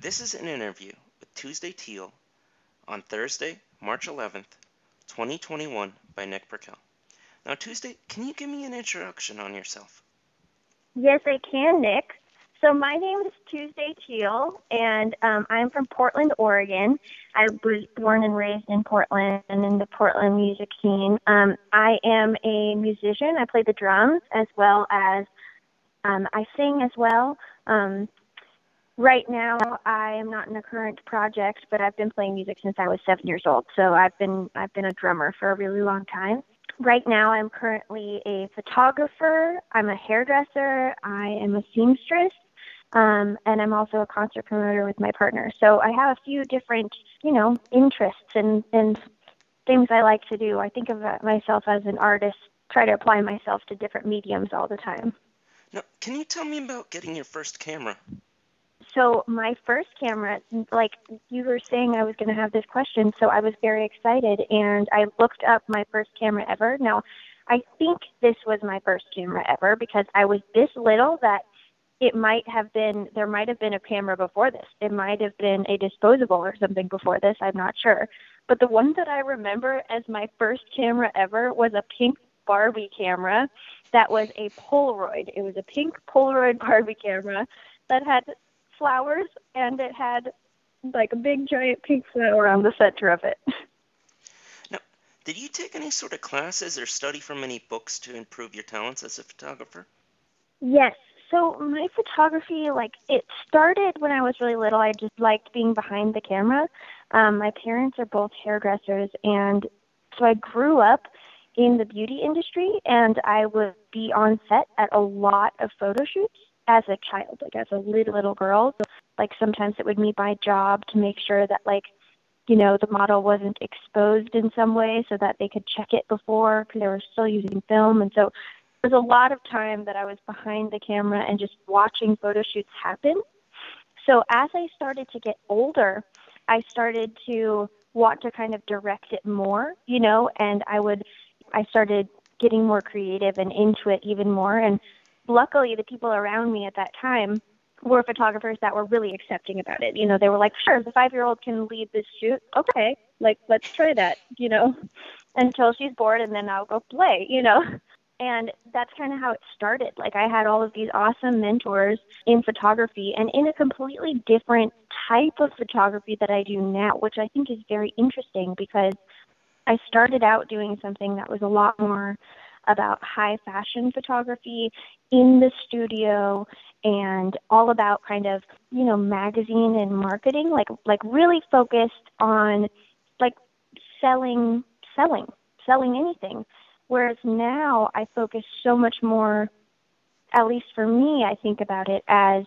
This is an interview with Tuesday Teal on Thursday, March 11th, 2021 by Nick Burkell. Now, Tuesday, can you give me an introduction on yourself? Yes, I can, Nick. So my name is Tuesday Teal, and um, I'm from Portland, Oregon. I was born and raised in Portland and in the Portland music scene. Um, I am a musician. I play the drums as well as um, I sing as well. Um, right now, I am not in a current project, but I've been playing music since I was seven years old. So I've been I've been a drummer for a really long time right now I'm currently a photographer, I'm a hairdresser, I am a seamstress, um, and I'm also a concert promoter with my partner. So I have a few different, you know, interests and, and things I like to do. I think of myself as an artist, try to apply myself to different mediums all the time. Now, can you tell me about getting your first camera? So my first camera, like you were saying, I was going to have this question, so I was very excited, and I looked up my first camera ever. Now, I think this was my first camera ever because I was this little that it might have been there might have been a camera before this. It might have been a disposable or something before this. I'm not sure. But the one that I remember as my first camera ever was a pink Barbie camera that was a Polaroid. It was a pink Polaroid Barbie camera that had flowers and it had like a big giant pink flower on the center of it. Now, did you take any sort of classes or study from any books to improve your talents as a photographer? Yes, so my photography, like it started when I was really little. I just liked being behind the camera. Um, my parents are both hairdressers, and so I grew up in the beauty industry, and I would be on set at a lot of photo shoots as a child, like as a little little girl. So, like sometimes it would be my job to make sure that like you know the model wasn't exposed in some way so that they could check it before because they were still using film and so there was a lot of time that I was behind the camera and just watching photo shoots happen. So as I started to get older, I started to want to kind of direct it more, you know, and I would I started getting more creative and into it even more and luckily the people around me at that time were photographers that were really accepting about it. You know, they were like, "Sure, the 5-year-old can lead this shoot. Okay, like let's try that." You know, until she's bored and then I'll go play, you know. And that's kind of how it started. Like I had all of these awesome mentors in photography and in a completely different type of photography that I do now, which I think is very interesting because I started out doing something that was a lot more about high fashion photography in the studio and all about kind of, you know, magazine and marketing, like like really focused on like selling selling, selling anything Whereas now I focus so much more, at least for me, I think about it as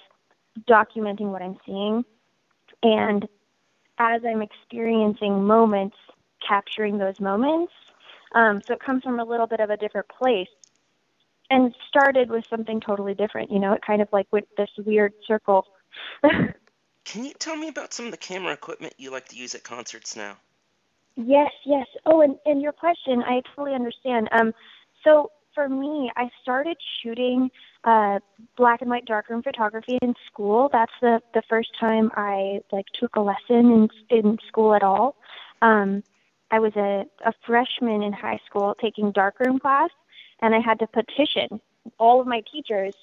documenting what I'm seeing. And as I'm experiencing moments, capturing those moments. Um, so it comes from a little bit of a different place and started with something totally different. You know, it kind of like went this weird circle. Can you tell me about some of the camera equipment you like to use at concerts now? Yes, yes. Oh, and, and your question, I totally understand. Um, so for me, I started shooting uh, black and white darkroom photography in school. That's the the first time I like took a lesson in in school at all. Um, I was a, a freshman in high school taking darkroom class, and I had to petition all of my teachers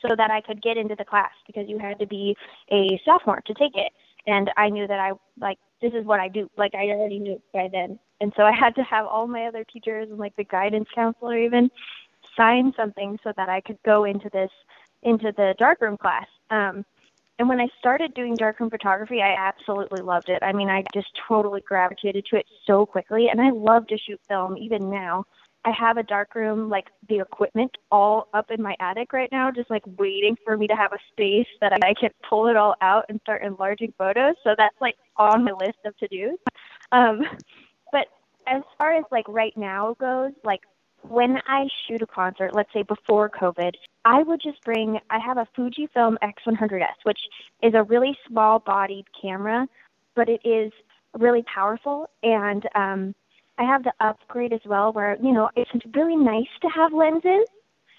so that I could get into the class because you had to be a sophomore to take it. And I knew that I like this is what I do. Like I already knew by then. And so I had to have all my other teachers and like the guidance counselor even sign something so that I could go into this into the darkroom class. Um and when I started doing darkroom photography, I absolutely loved it. I mean, I just totally gravitated to it so quickly and I love to shoot film even now. I have a darkroom, like the equipment all up in my attic right now, just like waiting for me to have a space that I can pull it all out and start enlarging photos. So that's like on my list of to dos. Um, but as far as like right now goes, like when I shoot a concert, let's say before COVID, I would just bring, I have a Fujifilm X100S, which is a really small bodied camera, but it is really powerful and, um, I have the upgrade as well where, you know, it's really nice to have lenses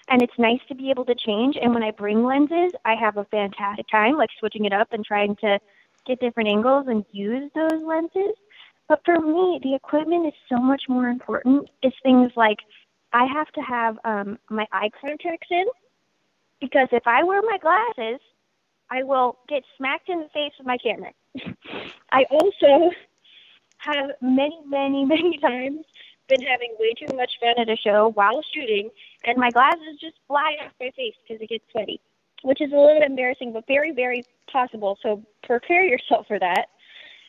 and it's nice to be able to change. And when I bring lenses, I have a fantastic time, like switching it up and trying to get different angles and use those lenses. But for me, the equipment is so much more important. It's things like I have to have um, my eye contacts in because if I wear my glasses, I will get smacked in the face with my camera. I also have many, many, many times been having way too much fun at a show while shooting, and my glasses just fly off my face because it gets sweaty, which is a little bit embarrassing, but very, very possible. So prepare yourself for that.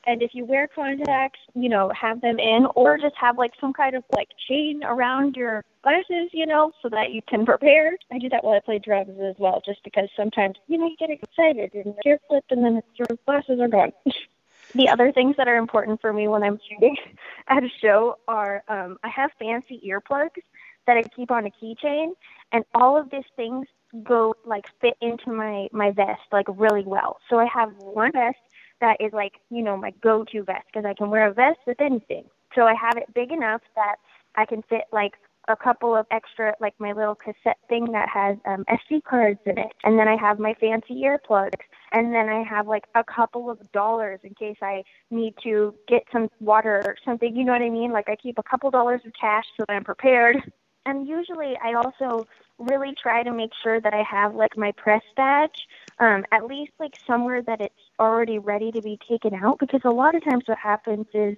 And if you wear contacts, you know, have them in or just have like some kind of like chain around your glasses, you know, so that you can prepare. I do that while I play drums as well, just because sometimes, you know, you get excited and your flip and then your glasses are gone. the other things that are important for me when I'm shooting at a show are um, I have fancy earplugs that I keep on a keychain, and all of these things go like fit into my my vest like really well. So I have one vest that is like you know my go-to vest because I can wear a vest with anything. So I have it big enough that I can fit like a couple of extra like my little cassette thing that has um SD cards in it and then I have my fancy earplugs and then I have like a couple of dollars in case I need to get some water or something you know what I mean like I keep a couple dollars of cash so that I'm prepared and usually I also really try to make sure that I have like my press badge um at least like somewhere that it's already ready to be taken out because a lot of times what happens is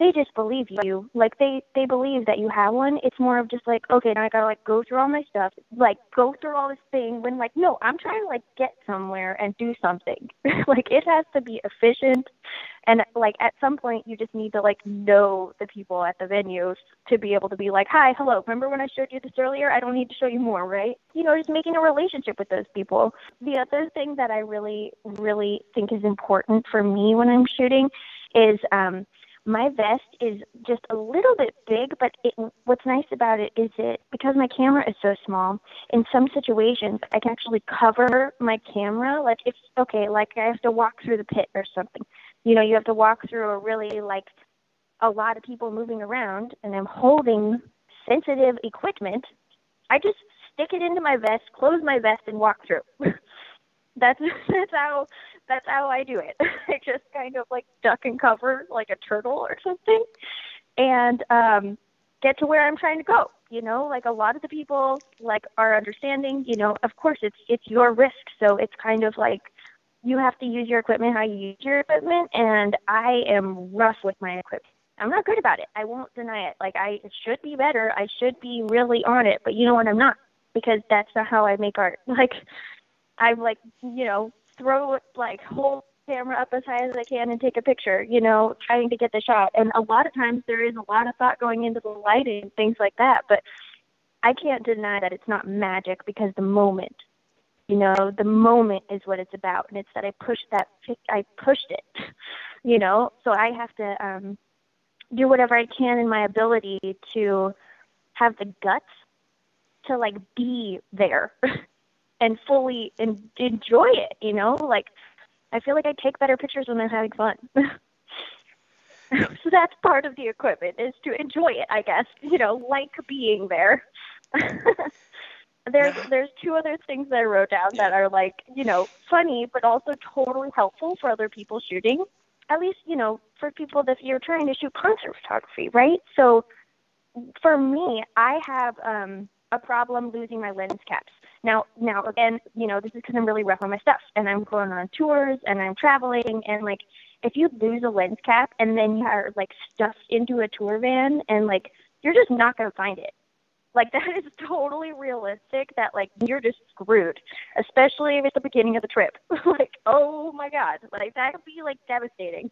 they just believe you. Like they they believe that you have one. It's more of just like, okay, now I gotta like go through all my stuff, like go through all this thing. When like, no, I'm trying to like get somewhere and do something. like it has to be efficient, and like at some point you just need to like know the people at the venues to be able to be like, hi, hello. Remember when I showed you this earlier? I don't need to show you more, right? You know, just making a relationship with those people. The other thing that I really really think is important for me when I'm shooting is um my vest is just a little bit big, but it, what's nice about it is it because my camera is so small. In some situations, I can actually cover my camera. Like if okay, like I have to walk through the pit or something. You know, you have to walk through a really like a lot of people moving around, and I'm holding sensitive equipment. I just stick it into my vest, close my vest, and walk through. that's that's how that's how I do it. I just kind of like duck and cover like a turtle or something, and um, get to where I'm trying to go. You know, like a lot of the people like are understanding. You know, of course it's it's your risk, so it's kind of like you have to use your equipment how you use your equipment, and I am rough with my equipment. I'm not good about it. I won't deny it. Like I should be better. I should be really on it, but you know what? I'm not because that's not how I make art. Like I'm like, you know, throw like hold camera up as high as I can and take a picture, you know, trying to get the shot. And a lot of times there is a lot of thought going into the lighting things like that, but I can't deny that it's not magic because the moment, you know, the moment is what it's about, and it's that I pushed that, I pushed it, you know. So I have to um, do whatever I can in my ability to have the guts to like be there and fully and enjoy it, you know? Like I feel like I take better pictures when I'm having fun. so that's part of the equipment is to enjoy it, I guess. You know, like being there. There's there's two other things that I wrote down that are like, you know, funny but also totally helpful for other people shooting. At least, you know, for people that you're trying to shoot concert photography, right? So for me, I have um a problem losing my lens caps. Now, now again, you know, this is because I'm really rough on my stuff, and I'm going on tours, and I'm traveling, and like, if you lose a lens cap and then you are like stuffed into a tour van, and like, you're just not gonna find it. Like that is totally realistic. That like you're just screwed, especially if it's the beginning of the trip. like, oh my god, like that could be like devastating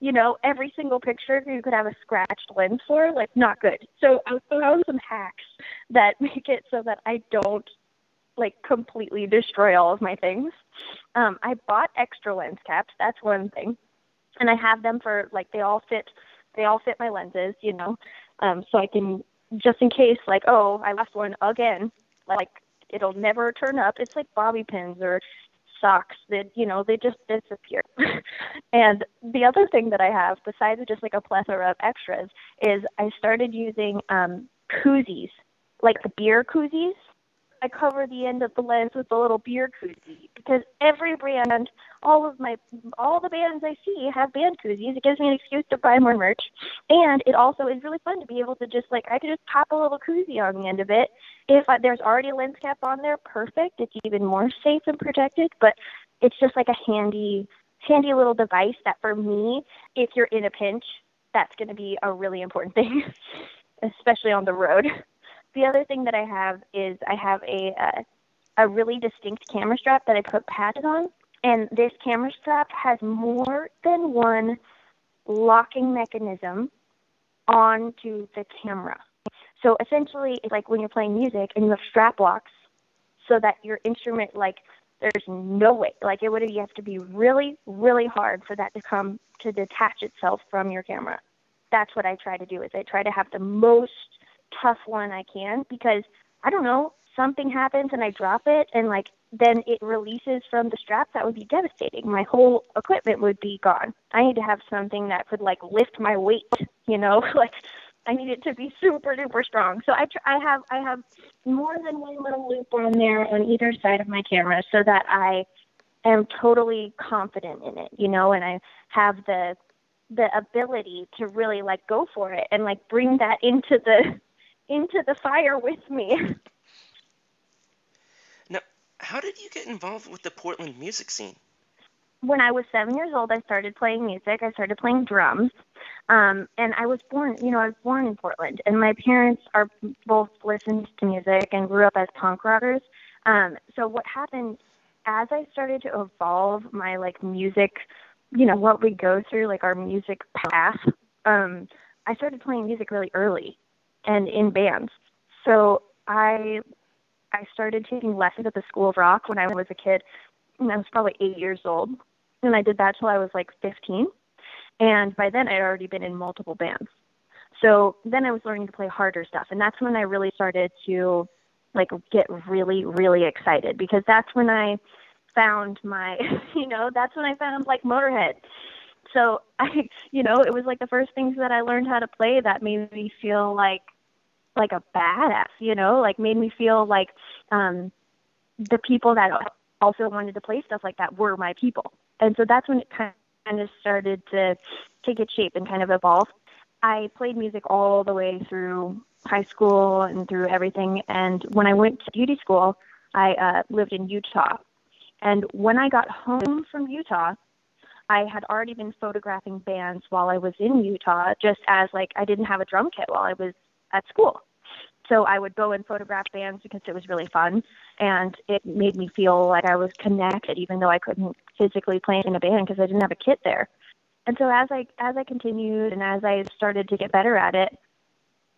you know, every single picture you could have a scratched lens for, like not good. So I found some hacks that make it so that I don't like completely destroy all of my things. Um, I bought extra lens caps. That's one thing, and I have them for like they all fit. They all fit my lenses, you know, um, so I can just in case like oh I lost one again, like it'll never turn up. It's like bobby pins or socks that you know they just disappear. and the other thing that I have, besides just like a plethora of extras, is I started using um, koozies, like beer koozies. I cover the end of the lens with a little beer koozie because every brand, all of my, all the bands I see have band koozies. It gives me an excuse to buy more merch, and it also is really fun to be able to just like I could just pop a little koozie on the end of it. If I, there's already a lens cap on there, perfect. It's even more safe and protected. But it's just like a handy, handy little device that for me, if you're in a pinch, that's going to be a really important thing, especially on the road. The other thing that I have is I have a uh, a really distinct camera strap that I put patches on, and this camera strap has more than one locking mechanism onto the camera. So essentially, it's like when you're playing music and you have strap locks, so that your instrument like there's no way like it would have, you have to be really really hard for that to come to detach itself from your camera that's what i try to do is i try to have the most tough one I can because I don't know, something happens and I drop it and like then it releases from the strap, that would be devastating. My whole equipment would be gone. I need to have something that could like lift my weight, you know, like I need it to be super duper strong. So I tr- I have I have more than one little loop on there on either side of my camera so that I am totally confident in it, you know, and I have the the ability to really like go for it and like bring that into the into the fire with me. Now, how did you get involved with the Portland music scene? When I was seven years old, I started playing music. I started playing drums. Um, and I was born, you know, I was born in Portland, and my parents are both listened to music and grew up as punk rockers. Um, so what happened as I started to evolve my like music, you know, what we go through, like our music path, um, I started playing music really early and in bands. So I I started taking lessons at the School of Rock when I was a kid. And I was probably eight years old. And I did that till I was like 15. And by then I'd already been in multiple bands. So then I was learning to play harder stuff. And that's when I really started to like get really, really excited because that's when I found my, you know, that's when I found like Motorhead. So I, you know, it was like the first things that I learned how to play that made me feel like like a badass, you know, like made me feel like um the people that also wanted to play stuff like that were my people. And so that's when it kind of started to take its shape and kind of evolve. I played music all the way through high school and through everything. And when I went to beauty school, I uh, lived in Utah. And when I got home from Utah, I had already been photographing bands while I was in Utah, just as like I didn't have a drum kit while I was at school. So I would go and photograph bands because it was really fun and it made me feel like I was connected even though I couldn't physically play in a band because I didn't have a kit there. And so as I as I continued and as I started to get better at it,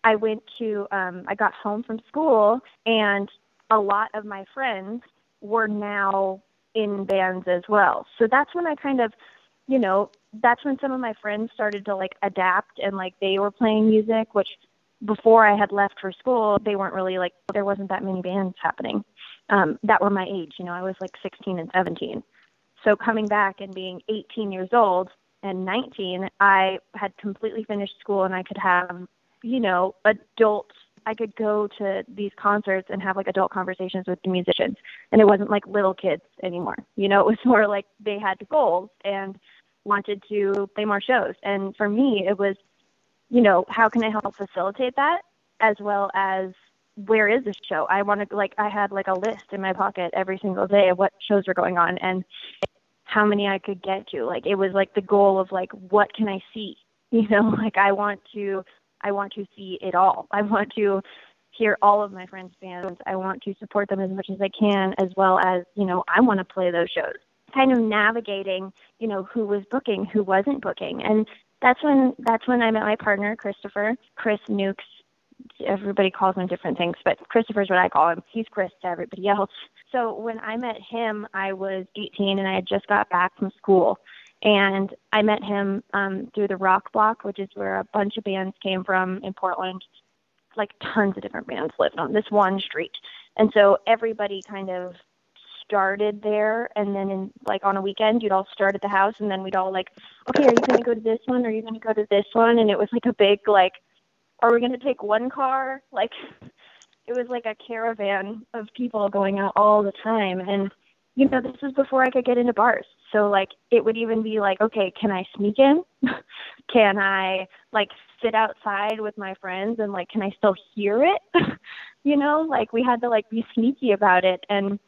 I went to um I got home from school and a lot of my friends were now in bands as well. So that's when I kind of, you know, that's when some of my friends started to like adapt and like they were playing music, which before I had left for school, they weren't really like there wasn't that many bands happening um, that were my age. You know, I was like 16 and 17. So coming back and being 18 years old and 19, I had completely finished school and I could have, you know, adults. I could go to these concerts and have like adult conversations with the musicians, and it wasn't like little kids anymore. You know, it was more like they had goals and wanted to play more shows. And for me, it was you know, how can I help facilitate that as well as where is the show? I wanted like I had like a list in my pocket every single day of what shows were going on and how many I could get to. Like it was like the goal of like what can I see? You know, like I want to I want to see it all. I want to hear all of my friends' bands. I want to support them as much as I can, as well as, you know, I want to play those shows. Kind of navigating, you know, who was booking, who wasn't booking. And that's when that's when I met my partner, Christopher. Chris Nukes. Everybody calls him different things, but Christopher's what I call him. He's Chris to everybody else. So when I met him, I was 18 and I had just got back from school. And I met him um, through the Rock Block, which is where a bunch of bands came from in Portland. Like tons of different bands lived on this one street. And so everybody kind of started there and then in like on a weekend you'd all start at the house and then we'd all like okay are you going to go to this one? Are you going to go to this one? And it was like a big like are we going to take one car? Like it was like a caravan of people going out all the time. And you know this was before i could get into bars. So like it would even be like okay can i sneak in? Can i like sit outside with my friends and like can i still hear it? You know like we had to like be sneaky about it. And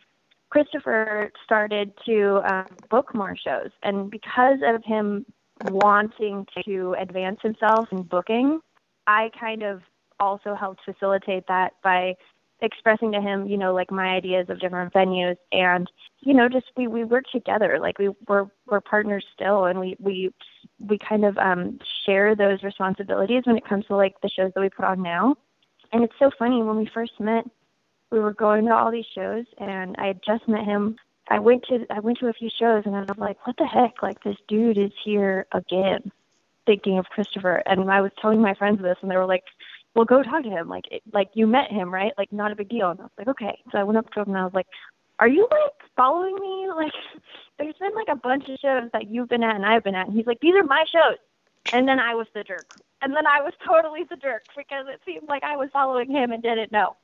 christopher started to um, book more shows and because of him wanting to advance himself in booking i kind of also helped facilitate that by expressing to him, you know, like my ideas of different venues and, you know, just we, we work together. Like we we're we're partners still and we, we we kind of um share those responsibilities when it comes to like the shows that we put on now. And it's so funny when we first met, we were going to all these shows and I had just met him. I went to I went to a few shows and I was like, What the heck? Like this dude is here again thinking of Christopher and I was telling my friends this and they were like well, go talk to him. Like, it, like you met him, right? Like, not a big deal. And I was like, okay. So I went up to him and I was like, are you like following me? Like, there's been like a bunch of shows that you've been at and I've been at. And he's like, these are my shows. And then I was the jerk. And then I was totally the jerk because it seemed like I was following him and didn't know.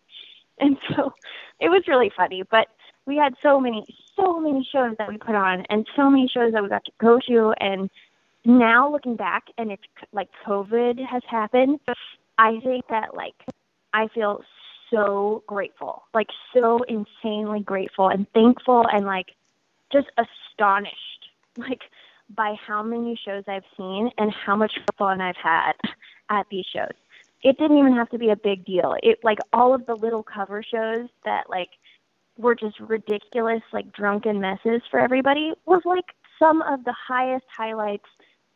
And so it was really funny. But we had so many, so many shows that we put on and so many shows that we got to go to. And now looking back and it's like COVID has happened, I think that like I feel so grateful, like so insanely grateful and thankful and like just astonished, like by how many shows I've seen and how much fun I've had at these shows. It didn't even have to be a big deal. It like all of the little cover shows that like were just ridiculous, like drunken messes for everybody was like some of the highest highlights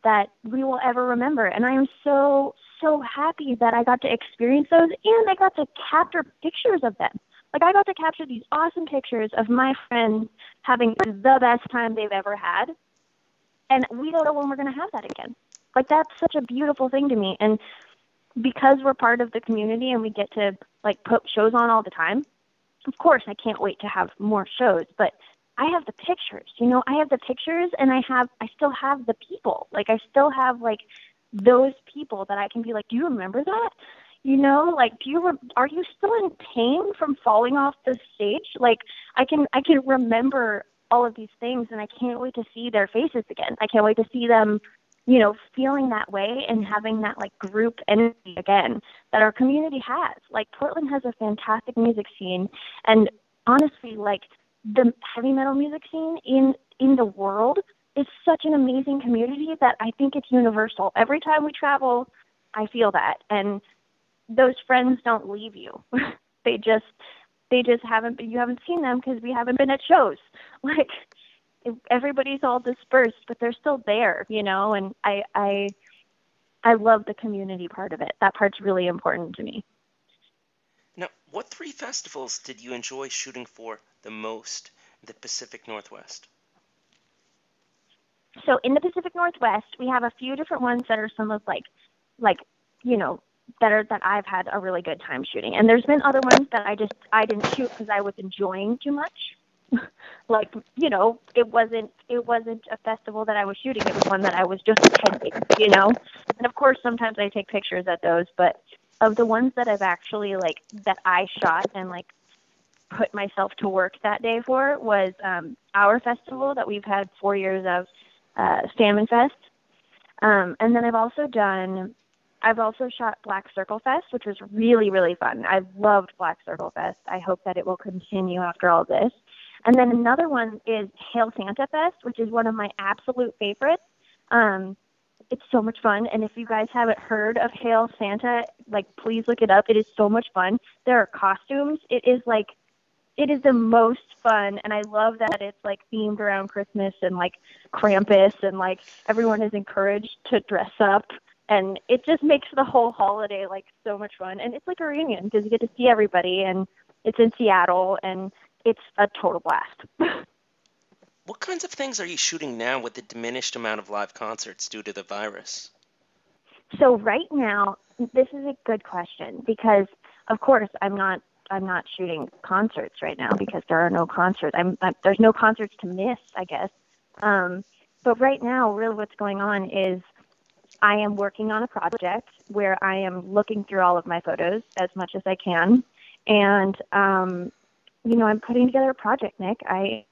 that we will ever remember. And I am so, so happy that I got to experience those and I got to capture pictures of them. Like I got to capture these awesome pictures of my friends having the best time they've ever had. And we don't know when we're to have that again. Like that's such a beautiful thing to me. And because we're part of the community and we get to like put shows on all the time, of course I can't wait to have more shows, but I have the pictures, you know, I have the pictures and I have I still have the people. Like I still have like those people that I can be like, "Do you remember that?" You know, like, do you re- are you still in pain from falling off the stage? Like, I can I can remember all of these things, and I can't wait to see their faces again. I can't wait to see them, you know, feeling that way and having that like group energy again that our community has. Like, Portland has a fantastic music scene, and honestly, like the heavy metal music scene in in the world is such an amazing community that I think it's universal. Every time we travel, I feel that. And those friends don't leave you. they just they just haven't you haven't seen them because we haven't been at shows. Like everybody's all dispersed, but they're still there, you know, and I I I love the community part of it. That part's really important to me. Now, what three festivals did you enjoy shooting for the most in the Pacific Northwest? so in the Pacific Northwest, we have a few different ones that are some of like, like, you know, that are that I've had a really good time shooting. And there's been other ones that I just I didn't shoot because I was enjoying too much. like, you know, it wasn't it wasn't a festival that I was shooting. It was one that I was just attending, you know. And of course, sometimes I take pictures at those, but of the ones that I've actually like that I shot and like put myself to work that day for was um our festival that we've had 4 years of uh, Salmon Fest. Um, and then I've also done, I've also shot Black Circle Fest, which was really, really fun. I loved Black Circle Fest. I hope that it will continue after all this. And then another one is Hail Santa Fest, which is one of my absolute favorites. Um, it's so much fun. And if you guys haven't heard of Hail Santa, like please look it up. It is so much fun. There are costumes. It is like it is the most fun and I love that it's like themed around Christmas and like Krampus and like everyone is encouraged to dress up and it just makes the whole holiday like so much fun and it's like a reunion because you get to see everybody and it's in Seattle and it's a total blast. what kinds of things are you shooting now with the diminished amount of live concerts due to the virus? So right now, this is a good question because of course I'm not I'm not shooting concerts right now because there are no concerts. I'm, I'm there's no concerts to miss, I guess. Um, but right now, really, what's going on is I am working on a project where I am looking through all of my photos as much as I can, And um, you know, I'm putting together a project, Nick. I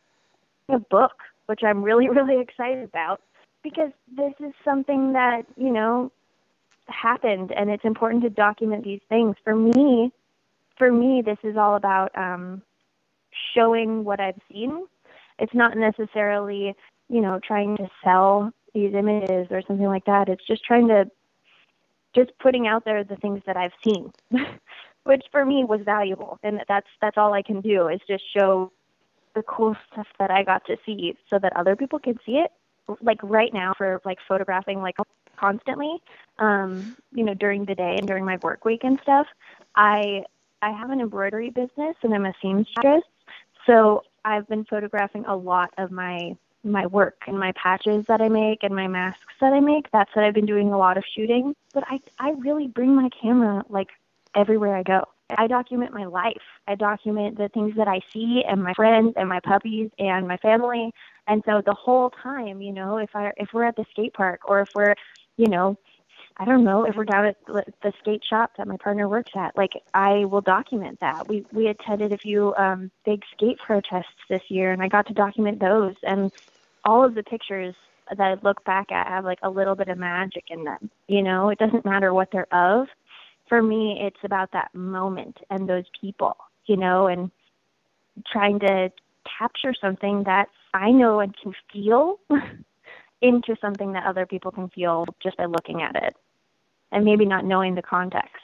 a book, which I'm really, really excited about because this is something that, you know, happened and it's important to document these things. For me, for me, this is all about um, showing what I've seen. It's not necessarily, you know, trying to sell these images or something like that. It's just trying to, just putting out there the things that I've seen, which for me was valuable. And that's that's all I can do is just show the cool stuff that I got to see so that other people can see it. Like right now for like photographing like constantly, um, you know, during the day and during my work week and stuff. I I have an embroidery business and I'm a seamstress. So I've been photographing a lot of my my work and my patches that I make and my masks that I make. That's what I've been doing a lot of shooting. But I I really bring my camera like everywhere I go. I document my life. I document the things that I see and my friends and my puppies and my family. And so the whole time, you know, if I if we're at the skate park or if we're, you know, I don't know if we're down at the skate shop that my partner works at. Like I will document that. We we attended a few um, big skate protests this year, and I got to document those. And all of the pictures that I look back at have like a little bit of magic in them. You know, it doesn't matter what they're of. For me, it's about that moment and those people. You know, and trying to capture something that I know and can feel. into something that other people can feel just by looking at it and maybe not knowing the context.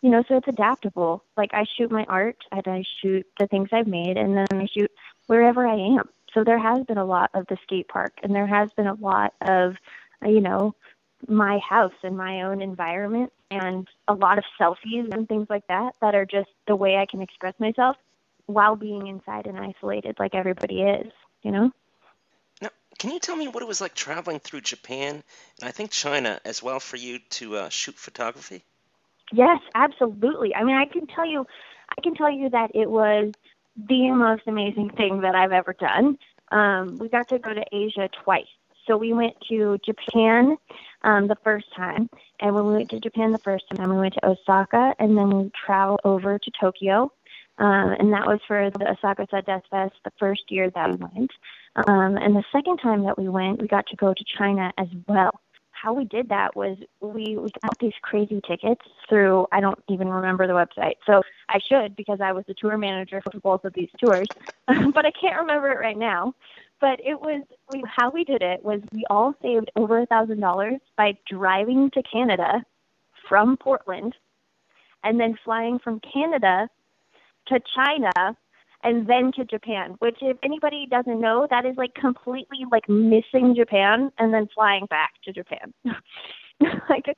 You know, so it's adaptable. Like I shoot my art and I shoot the things I've made and then I shoot wherever I am. So there has been a lot of the skate park and there has been a lot of, you know, my house and my own environment and a lot of selfies and things like that that are just the way I can express myself while being inside and isolated like everybody is, you know? Now, can you tell me what it was like traveling through Japan and I think China as well for you to uh, shoot photography? Yes, absolutely. I mean, I can tell you, I can tell you that it was the most amazing thing that I've ever done. Um, we got to go to Asia twice. So we went to Japan um, the first time, and when we went to Japan the first time, we went to Osaka, and then we traveled over to Tokyo, um, and that was for the Osaka Death Fest the first year that we went. Um, and the second time that we went, we got to go to China as well. How we did that was we, we got these crazy tickets through, I don't even remember the website. So I should because I was the tour manager for both of these tours, but I can't remember it right now. But it was we, how we did it was we all saved over a thousand dollars by driving to Canada from Portland and then flying from Canada to China and then to Japan, which if anybody doesn't know, that is like completely like missing Japan and then flying back to Japan. like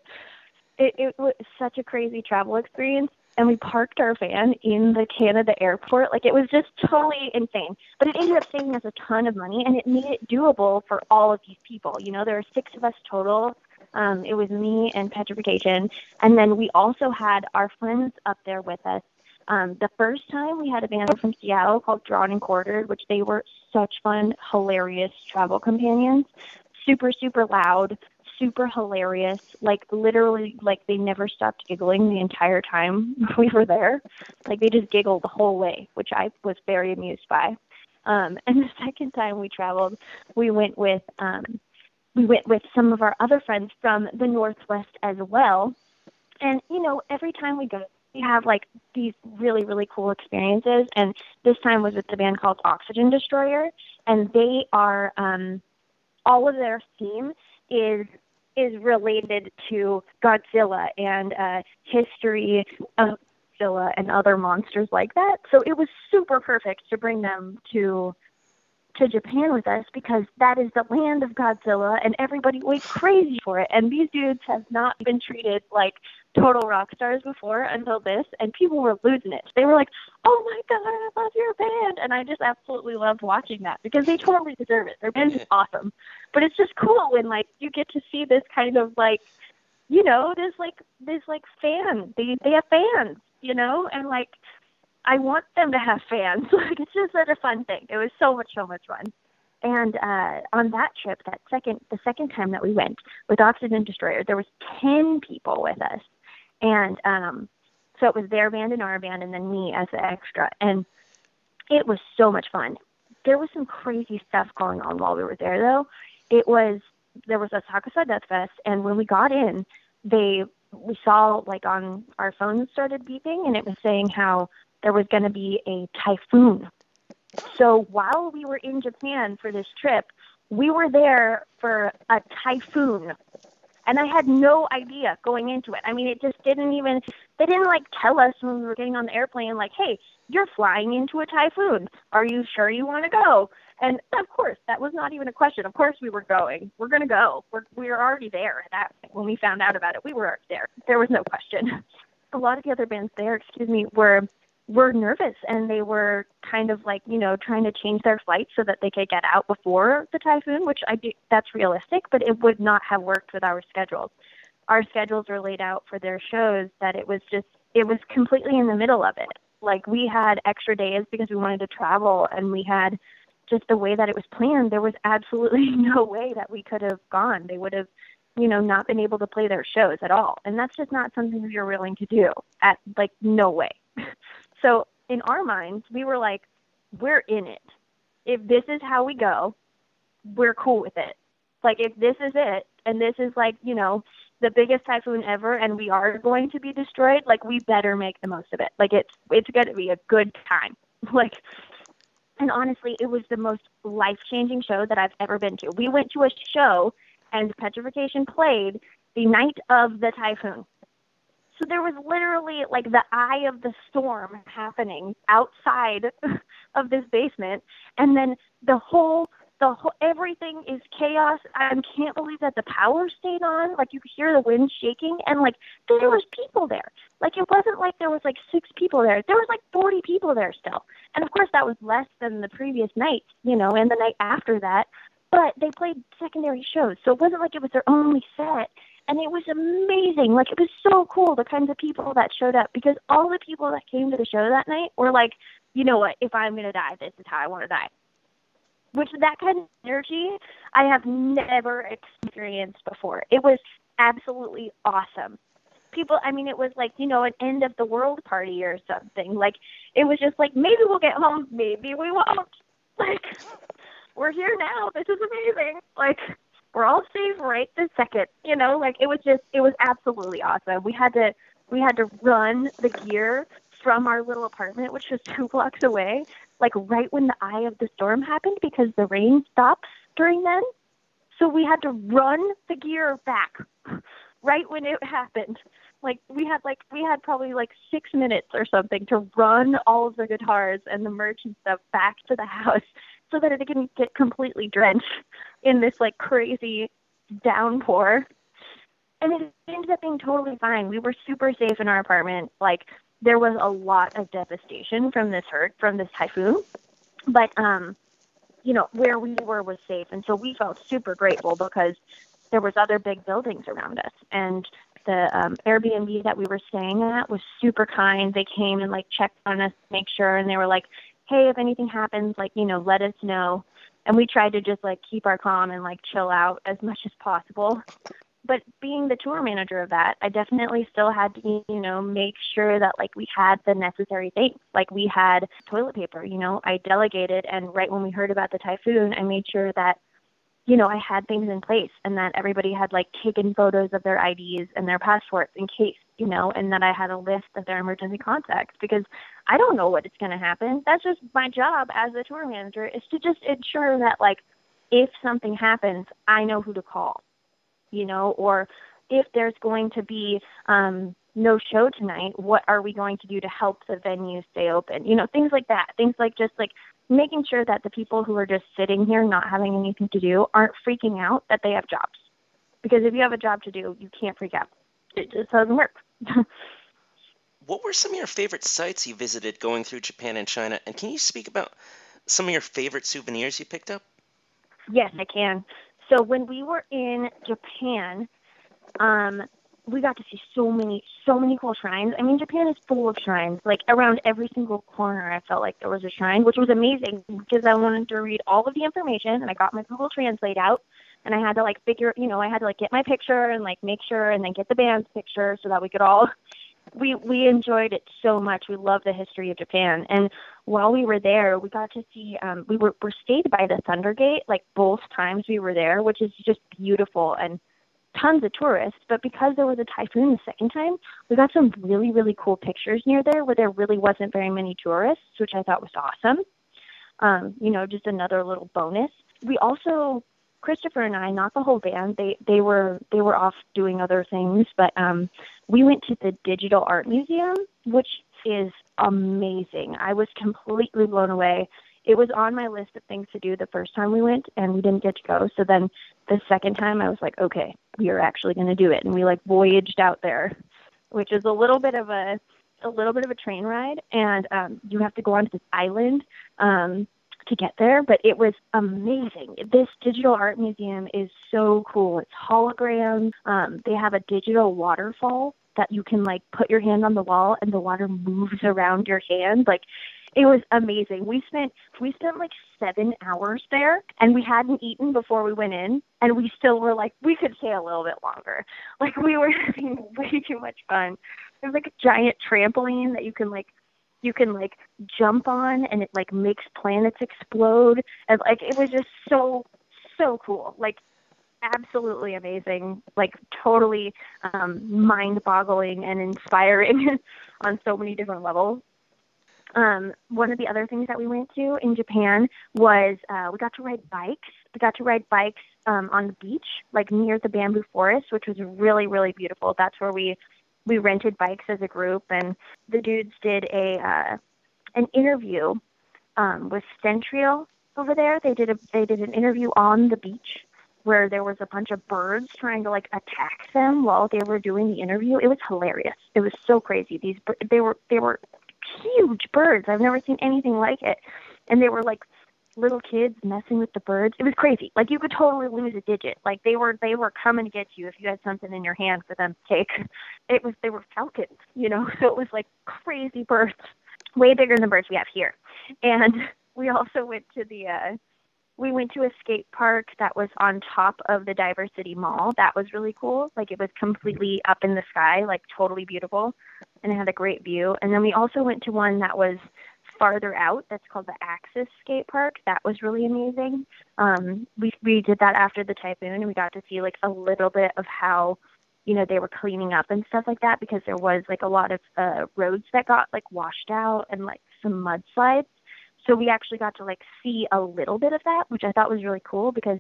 it, it was such a crazy travel experience and we parked our van in the Canada airport. Like it was just totally insane. But it ended up saving us a ton of money and it made it doable for all of these people. You know, there were six of us total. Um, it was me and Petrification. And then we also had our friends up there with us um, the first time we had a band from Seattle called Drawn and Quartered, which they were such fun, hilarious travel companions. Super, super loud, super hilarious. Like literally, like they never stopped giggling the entire time we were there. Like they just giggled the whole way, which I was very amused by. Um, and the second time we traveled, we went with um, we went with some of our other friends from the Northwest as well. And you know, every time we go we have like these really really cool experiences and this time was with the band called oxygen destroyer and they are um all of their theme is is related to godzilla and uh history of godzilla and other monsters like that. So it was super perfect to bring them to to Japan with us because that is the land of Godzilla and everybody went crazy for it. And these dudes have not been treated like total rock stars before until this, and people were losing it. They were like, "Oh my god, I love your band," and I just absolutely loved watching that because they totally deserve it. Their band is awesome, but it's just cool when like you get to see this kind of like, you know, this like this like fan. They they have fans, you know, and like I want them to have fans. like it's just such a fun thing. It was so much so much fun. And uh, on that trip, that second, the second time that we went with Oxygen Destroyer, there was ten people with us, and um, So it was their band and our band, and then me as the extra. And it was so much fun. There was some crazy stuff going on while we were there, though. It was there was a Takusa Death Fest, and when we got in, they we saw like on our phones started beeping, and it was saying how there was going to be a typhoon. So while we were in Japan for this trip, we were there for a typhoon and I had no idea going into it. I mean, it just didn't even, they didn't like tell us when we were getting on the airplane, like, hey, you're flying into a typhoon. Are you sure you want to go? And of course, that was not even a question. Of course, we were going. We're going to go. We're, we were already there that when we found out about it. We were there. There was no question. A lot of the other bands there, excuse me, were were nervous and they were kind of like you know trying to change their flights so that they could get out before the typhoon which i do that's realistic but it would not have worked with our schedules. Our schedules were laid out for their shows that it was just it was completely in the middle of it. Like we had extra days because we wanted to travel and we had just the way that it was planned there was absolutely no way that we could have gone. They would have you know not been able to play their shows at all. And that's just not something you're willing to do at like no way So in our minds, we were like, we're in it. If this is how we go, we're cool with it. Like if this is it and this is like, you know, the biggest typhoon ever and we are going to be destroyed, like we better make the most of it. Like it's it's going to be a good time. Like and honestly, it was the most life-changing show that I've ever been to. We went to a show and Petrification played the night of the typhoon. So there was literally like the eye of the storm happening outside of this basement, and then the whole the whole everything is chaos. I can't believe that the power stayed on. Like you could hear the wind shaking, and like there was people there. Like it wasn't like there was like six people there. There was like forty people there still, and of course that was less than the previous night, you know, and the night after that. But they played secondary shows, so it wasn't like it was their only set and it was amazing. Like it was so cool the kinds of people that showed up because all the people that came to the show that night were like, you know what, if I'm gonna die, this is how I want to die. Which that kind of energy I have never experienced before. It was absolutely awesome. People, I mean, it was like you know an end of the world party or something. Like it was just like maybe we'll get home, maybe we won't. Like we're here now. This is amazing. Like we're all safe right this second. You know, like it was just it was absolutely awesome. We had to we had to run the gear from our little apartment, which was two blocks away, like right when the eye of the storm happened because the rain stops during then. So we had to run the gear back right when it happened. Like we had like we had probably like six minutes or something to run all of the guitars and the merch and stuff back to the house so that it didn't get completely drenched in this like crazy downpour. And it ended up being totally fine. We were super safe in our apartment. Like there was a lot of devastation from this hurt from this typhoon, but um, you know where we were was safe, and so we felt super grateful because there was other big buildings around us, and the um, Airbnb that we were staying at was super kind. They came and like checked on us, make sure, and they were like, hey, if anything happens, like, you know, let us know. And we tried to just like keep our calm and like chill out as much as possible. But being the tour manager of that, I definitely still had to, you know, make sure that like we had the necessary things. Like we had toilet paper, you know, I delegated and right when we heard about the typhoon, I made sure that you know, I had things in place and that everybody had like taken photos of their IDs and their passports in case, you know, and that I had a list of their emergency contacts because I don't know what is going to happen. That's just my job as a tour manager is to just ensure that like if something happens, I know who to call, you know, or if there's going to be um no show tonight, what are we going to do to help the venue stay open? You know, things like that. Things like just like making sure that the people who are just sitting here not having anything to do aren't freaking out that they have jobs. Because if you have a job to do, you can't freak out. It just doesn't work. What were some of your favorite sites you visited going through Japan and China? And can you speak about some of your favorite souvenirs you picked up? Yes, I can. So when we were in Japan, um, we got to see so many, so many cool shrines. I mean, Japan is full of shrines. Like around every single corner, I felt like there was a shrine, which was amazing because I wanted to read all of the information, and I got my Google Translate out, and I had to like figure, you know, I had to like get my picture and like make sure, and then get the band's picture so that we could all we we enjoyed it so much. We love the history of Japan, and while we were there, we got to see. Um, we were were stayed by the Thunder Gate like both times we were there, which is just beautiful and tons of tourists. But because there was a typhoon the second time, we got some really really cool pictures near there where there really wasn't very many tourists, which I thought was awesome. Um, you know, just another little bonus. We also Christopher and I, not the whole band, they they were they were off doing other things, but um we went to the Digital Art Museum, which is amazing. I was completely blown away. It was on my list of things to do the first time we went and we didn't get to go. So then the second time I was like, okay, we are actually going to do it and we like voyaged out there, which is a little bit of a a little bit of a train ride and um you have to go onto this island um to get there, but it was amazing. This digital art museum is so cool. It's holograms. Um, they have a digital waterfall that you can like put your hand on the wall and the water moves around your hand. Like it was amazing. We spent we spent like seven hours there, and we hadn't eaten before we went in, and we still were like we could stay a little bit longer. Like we were having way too much fun. There's like a giant trampoline that you can like you can like jump on and it like makes planets explode. And like it was just so so cool. Like absolutely amazing. Like totally um mind boggling and inspiring on so many different levels. Um one of the other things that we went to in japan was uh we got to ride bikes. We got to ride bikes um on the beach like near the bamboo forest which was really really beautiful. That's where we we rented bikes as a group, and the dudes did a uh, an interview um, with Centrio over there. They did a they did an interview on the beach where there was a bunch of birds trying to like attack them while they were doing the interview. It was hilarious. It was so crazy. These they were they were huge birds. I've never seen anything like it, and they were like little kids messing with the birds. It was crazy. Like you could totally lose a digit. Like they were they were coming to get you if you had something in your hand for them to take. It was they were falcons, you know. So it was like crazy birds, way bigger than the birds we have here. And we also went to the uh we went to a skate park that was on top of the Diversity Mall. That was really cool. Like it was completely up in the sky, like totally beautiful, and it had a great view. And then we also went to one that was farther out that's called the Axis Skate Park. That was really amazing. Um, we we did that after the typhoon, and we got to see like a little bit of how you know they were cleaning up and stuff like that because there was like a lot of uh, roads that got like washed out and like some mudslides. So we actually got to like see a little bit of that, which I thought was really cool because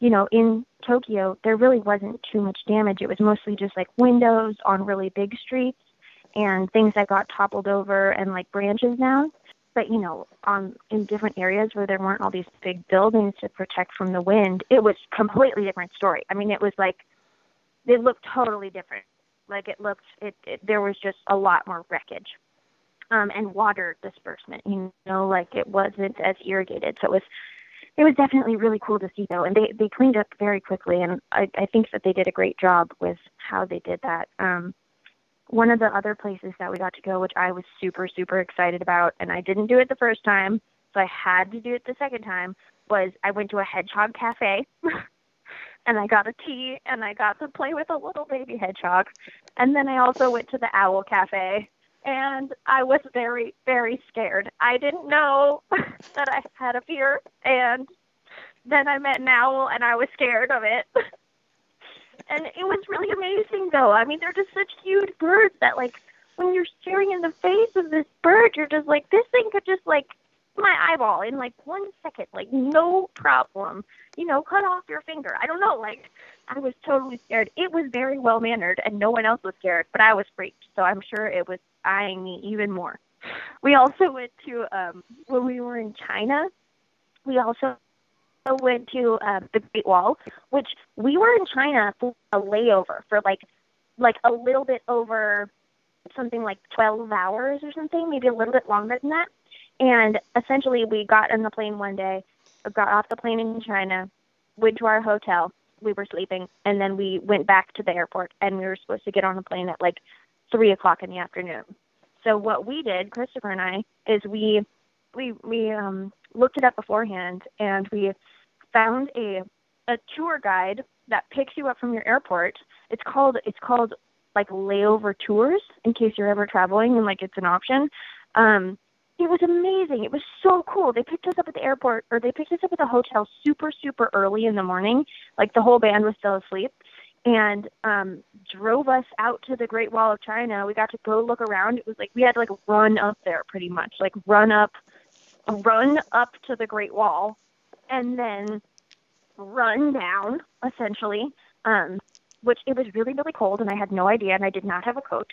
you know, in Tokyo, there really wasn't too much damage. It was mostly just like windows on really big streets and things that got toppled over and like branches down but you know on in different areas where there weren't all these big buildings to protect from the wind it was completely different story. I mean it was like it looked totally different. Like it looked it, it there was just a lot more wreckage um and water disbursement you know like it wasn't as irrigated. So it was it was definitely really cool to see though. And they they cleaned up very quickly and i i think that they did a great job with how they did that. Um one of the other places that we got to go, which I was super, super excited about, and I didn't do it the first time, so I had to do it the second time, was I went to a hedgehog cafe. and I got a tea and I got to play with a little baby hedgehog. And then I also went to the owl cafe and I was very, very scared. I didn't know that I had a fear and then I met an owl and I was scared of it. and it was really amazing though. I mean, they're just such huge birds that like when you're staring in the face of this bird, you're just like this thing could just like my eyeball in like one second, like no problem. You know, cut off your finger. I don't know, like I was totally scared. It was very well mannered and no one else was scared, but I was freaked, so I'm sure it was eyeing me even more. We also went to um when we were in China, we also went to um, the Great Wall, which we were in China for a layover for like like a little bit over something like 12 hours or something, maybe a little bit longer than that. And essentially, we got on the plane one day, got off the plane in China, went to our hotel. We were sleeping, and then we went back to the airport, and we were supposed to get on the plane at like three o'clock in the afternoon. So what we did, Christopher and I, is we we we um looked it up beforehand, and we found a a tour guide that picks you up from your airport. It's called it's called like layover tours in case you're ever traveling and like it's an option. Um, it was amazing. It was so cool. They picked us up at the airport or they picked us up at the hotel super, super early in the morning. Like the whole band was still asleep and um drove us out to the Great Wall of China. We got to go look around. It was like we had to like run up there pretty much. Like run up run up to the Great Wall and then run down essentially. Um which it was really, really cold and I had no idea and I did not have a coat.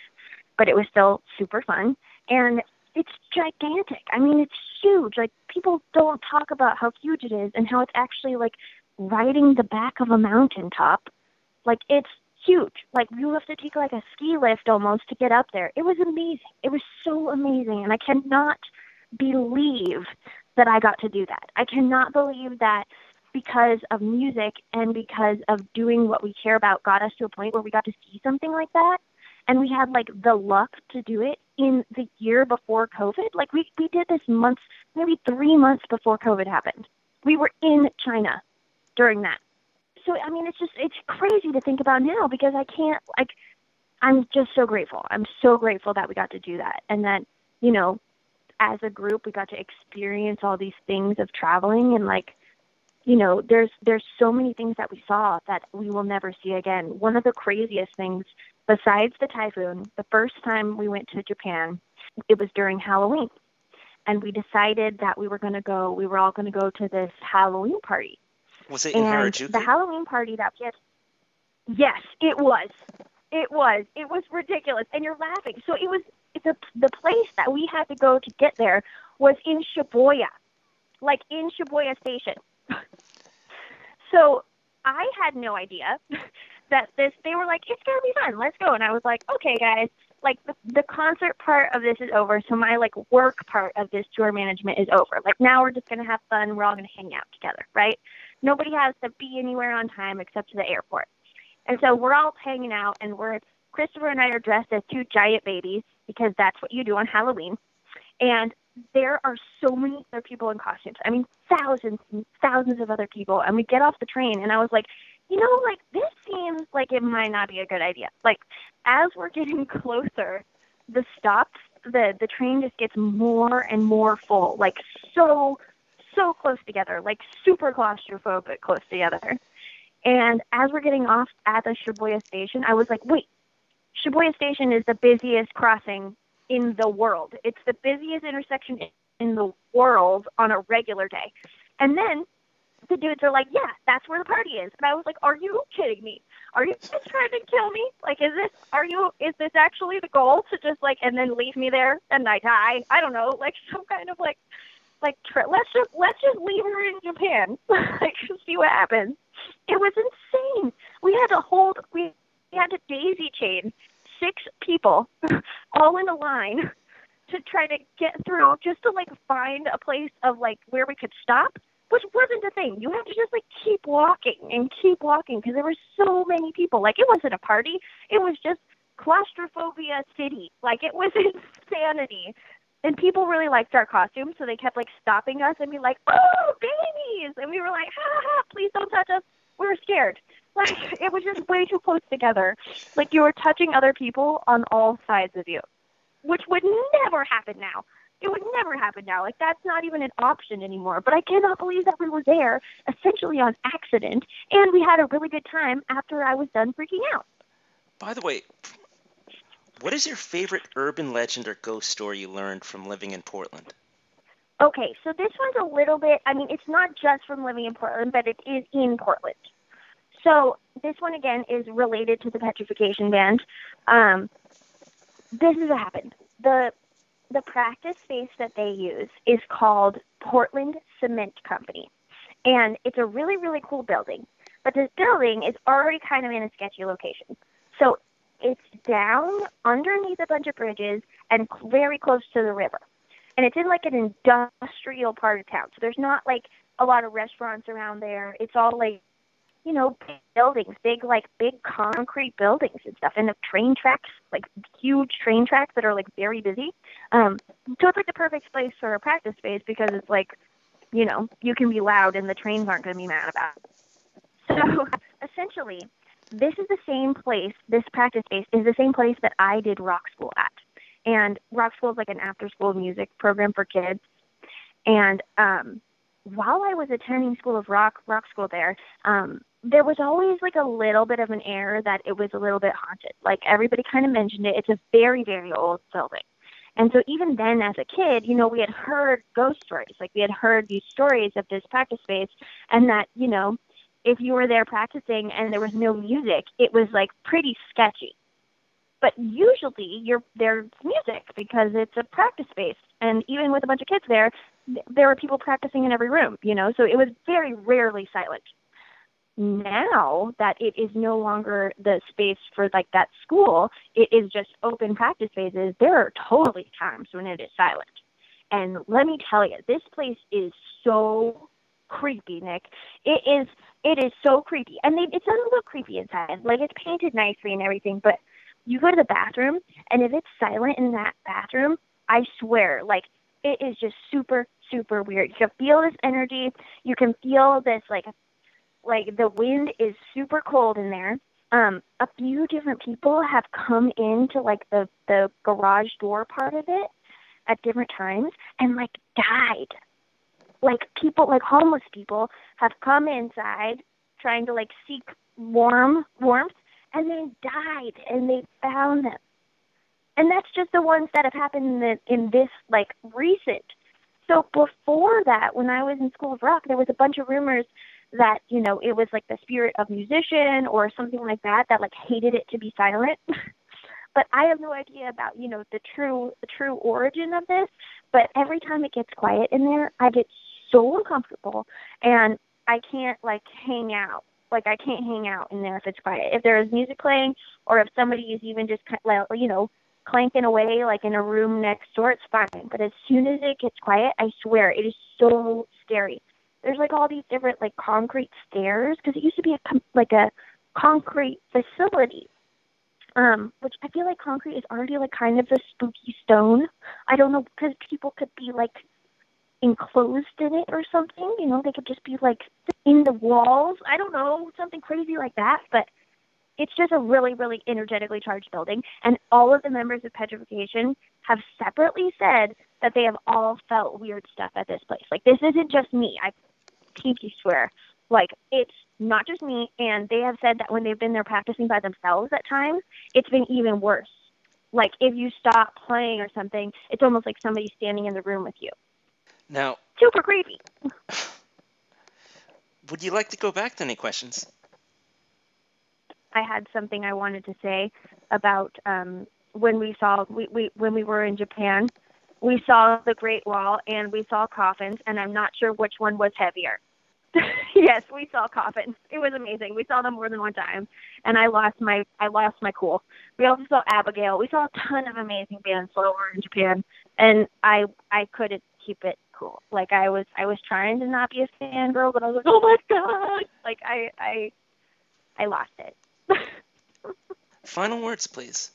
But it was still super fun. And it's gigantic. I mean, it's huge. Like people don't talk about how huge it is and how it's actually like riding the back of a mountaintop. Like it's huge. Like you have to take like a ski lift almost to get up there. It was amazing. It was so amazing and I cannot believe that I got to do that. I cannot believe that because of music and because of doing what we care about got us to a point where we got to see something like that and we had like the luck to do it in the year before COVID. Like we we did this months, maybe three months before COVID happened. We were in China during that. So I mean, it's just it's crazy to think about now because I can't like. I'm just so grateful. I'm so grateful that we got to do that, and that you know, as a group, we got to experience all these things of traveling and like you know there's there's so many things that we saw that we will never see again one of the craziest things besides the typhoon, the first time we went to Japan, it was during Halloween. And we decided that we were going to go, we were all going to go to this Halloween party. Was it in and Harajuku? The Halloween party that we had, yes, it was. It was. It was ridiculous. And you're laughing. So it was the, the place that we had to go to get there was in Shibuya, like in Shibuya Station. so I had no idea that this they were like it's gonna be fun let's go. And i was like okay guys like the, the concert part of this is over so my like work part of this tour management is over. Like now we're just gonna have fun we're all gonna hang out together right? Nobody has to be anywhere on time except to the airport. And so we're all hanging out and we're christopher and i are dressed as two giant babies because that's what you do on halloween and there are so many other people in costumes. I mean, thousands and thousands of other people. And we get off the train, and I was like, you know, like this seems like it might not be a good idea. Like as we're getting closer, the stops, the the train just gets more and more full, like so so close together, like super claustrophobic close together. And as we're getting off at the Shibuya station, I was like, wait, Shibuya station is the busiest crossing in the world. It's the busiest intersection in the world on a regular day. And then the dudes are like, yeah, that's where the party is. And I was like, are you kidding me? Are you just trying to kill me? Like, is this, are you, is this actually the goal to just like, and then leave me there and I die? I don't know, like some kind of like, like, tri- let's just, let's just leave her in Japan. like, see what happens. It was insane. We had to hold, we, we had to daisy chain six people all in a line to try to get through just to like find a place of like where we could stop which wasn't a thing. You have to just like keep walking and keep walking because there were so many people. Like it wasn't a party. It was just claustrophobia city. Like it was insanity. And people really liked our costumes, so they kept like stopping us and be like, "Oh, babies!" And we were like, "Ha ha! ha please don't touch us. We were scared." Like it was just way too close together. Like you were touching other people on all sides of you, which would never happen now. It would never happen now. Like that's not even an option anymore. But I cannot believe that we were there essentially on accident and we had a really good time after I was done freaking out. By the way, what is your favorite urban legend or ghost story you learned from living in Portland? Okay, so this one's a little bit I mean, it's not just from living in Portland, but it is in Portland. So this one again is related to the Petrification band. Um, this what happened. The the practice space that they use is called Portland Cement Company. And it's a really, really cool building. But this building is already kind of in a sketchy location. So it's down underneath a bunch of bridges and very close to the river. And it's in like an industrial part of town. So there's not like a lot of restaurants around there. It's all like you know, buildings, big like big concrete buildings and stuff, and the train tracks, like huge train tracks that are like very busy. Um, so it's like the perfect place for a practice space because it's like, you know, you can be loud and the trains aren't going to be mad about. It. So essentially, this is the same place. This practice space is the same place that I did rock school at, and rock school is like an after-school music program for kids. And um, while I was attending School of Rock, rock school there, um, there was always like a little bit of an air that it was a little bit haunted. Like everybody kind of mentioned it. It's a very, very old building. And so even then as a kid, you know, we had heard ghost stories. Like we had heard these stories of this practice space and that, you know, if you were there practicing and there was no music, it was like pretty sketchy. But usually you're there's music because it's a practice space. And even with a bunch of kids there, there were people practicing in every room, you know, so it was very rarely silent. Now that it is no longer the space for like that school, it is just open practice spaces. There are totally times when it is silent. And let me tell you, this place is so creepy, Nick. It is it is so creepy. And they, it's a little creepy inside. Like it's painted nicely and everything, but you go to the bathroom and if it's silent in that bathroom, I swear, like it is just super super weird. You can feel this energy. You can feel this like like the wind is super cold in there. Um, a few different people have come into like the the garage door part of it at different times and like died. Like people like homeless people have come inside trying to like seek warm warmth and they died and they found them. And that's just the ones that have happened in, the, in this like recent so before that, when I was in School of Rock, there was a bunch of rumors that you know it was like the spirit of musician or something like that that like hated it to be silent. but I have no idea about you know the true the true origin of this. But every time it gets quiet in there, I get so uncomfortable, and I can't like hang out. Like I can't hang out in there if it's quiet. If there is music playing, or if somebody is even just like you know clanking away like in a room next door, it's fine. But as soon as it gets quiet, I swear it is so scary. There's like all these different like concrete stairs because it used to be a like a concrete facility. Um, which I feel like concrete is already like kind of a spooky stone. I don't know because people could be like enclosed in it or something. You know, they could just be like in the walls. I don't know, something crazy like that. But it's just a really, really energetically charged building. And all of the members of Petrification have separately said that they have all felt weird stuff at this place. Like, this isn't just me. I pinky swear. Like, it's not just me. And they have said that when they've been there practicing by themselves at times, it's been even worse. Like, if you stop playing or something, it's almost like somebody's standing in the room with you. Now, super creepy. Would you like to go back to any questions? I had something I wanted to say about um, when we saw we, we when we were in Japan. We saw the Great Wall and we saw coffins, and I'm not sure which one was heavier. yes, we saw coffins. It was amazing. We saw them more than one time, and I lost my I lost my cool. We also saw Abigail. We saw a ton of amazing bands were in Japan, and I I couldn't keep it cool. Like I was I was trying to not be a fangirl, but I was like, oh my god! Like I I I lost it. Final words, please.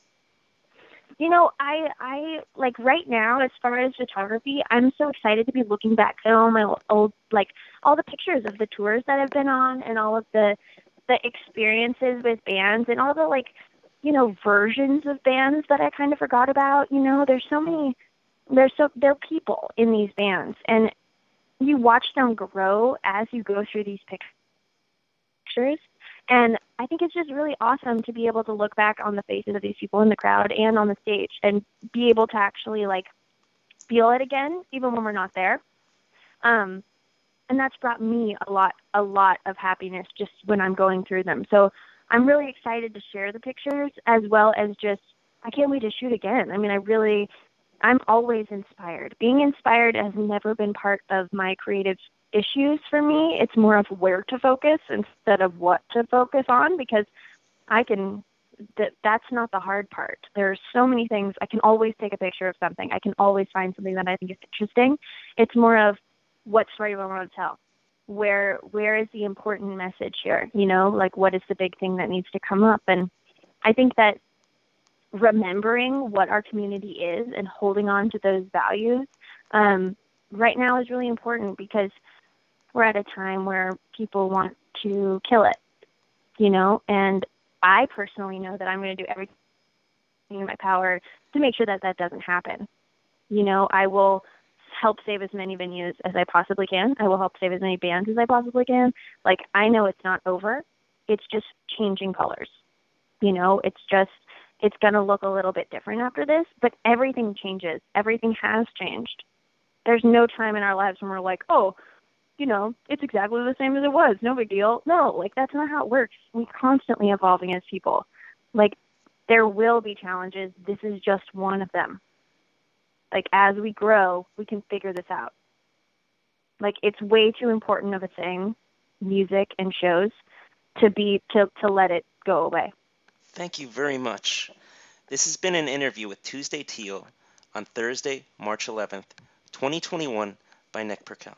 You know, I I like right now as far as photography, I'm so excited to be looking back at all my old like all the pictures of the tours that I've been on and all of the the experiences with bands and all the like you know versions of bands that I kind of forgot about. You know, there's so many there's so there are people in these bands and you watch them grow as you go through these pictures and I think it's just really awesome to be able to look back on the faces of these people in the crowd and on the stage and be able to actually like feel it again, even when we're not there. Um, and that's brought me a lot, a lot of happiness just when I'm going through them. So I'm really excited to share the pictures as well as just I can't wait to shoot again. I mean, I really, I'm always inspired. Being inspired has never been part of my creative issues for me. It's more of where to focus instead of what to focus on because I can that that's not the hard part. There's so many things. I can always take a picture of something. I can always find something that I think is interesting. It's more of what story do I want to tell? Where where is the important message here? You know, like what is the big thing that needs to come up? And I think that remembering what our community is and holding on to those values um, right now is really important because we're at a time where people want to kill it, you know, and I personally know that I'm going to do everything in my power to make sure that that doesn't happen. You know, I will help save as many venues as I possibly can. I will help save as many bands as I possibly can. Like I know it's not over. It's just changing colors. You know, it's just it's going to look a little bit different after this, but everything changes. Everything has changed. There's no time in our lives when we're like, "Oh, you know, it's exactly the same as it was. No big deal." No, like that's not how it works. We're constantly evolving as people. Like there will be challenges. This is just one of them like as we grow, we can figure this out. Like it's way too important of a thing, music and shows, to be to to let it go away. Thank you very much. This has been an interview with Tuesday Teal on Thursday, March 11th, 2021 by Nick Purkell.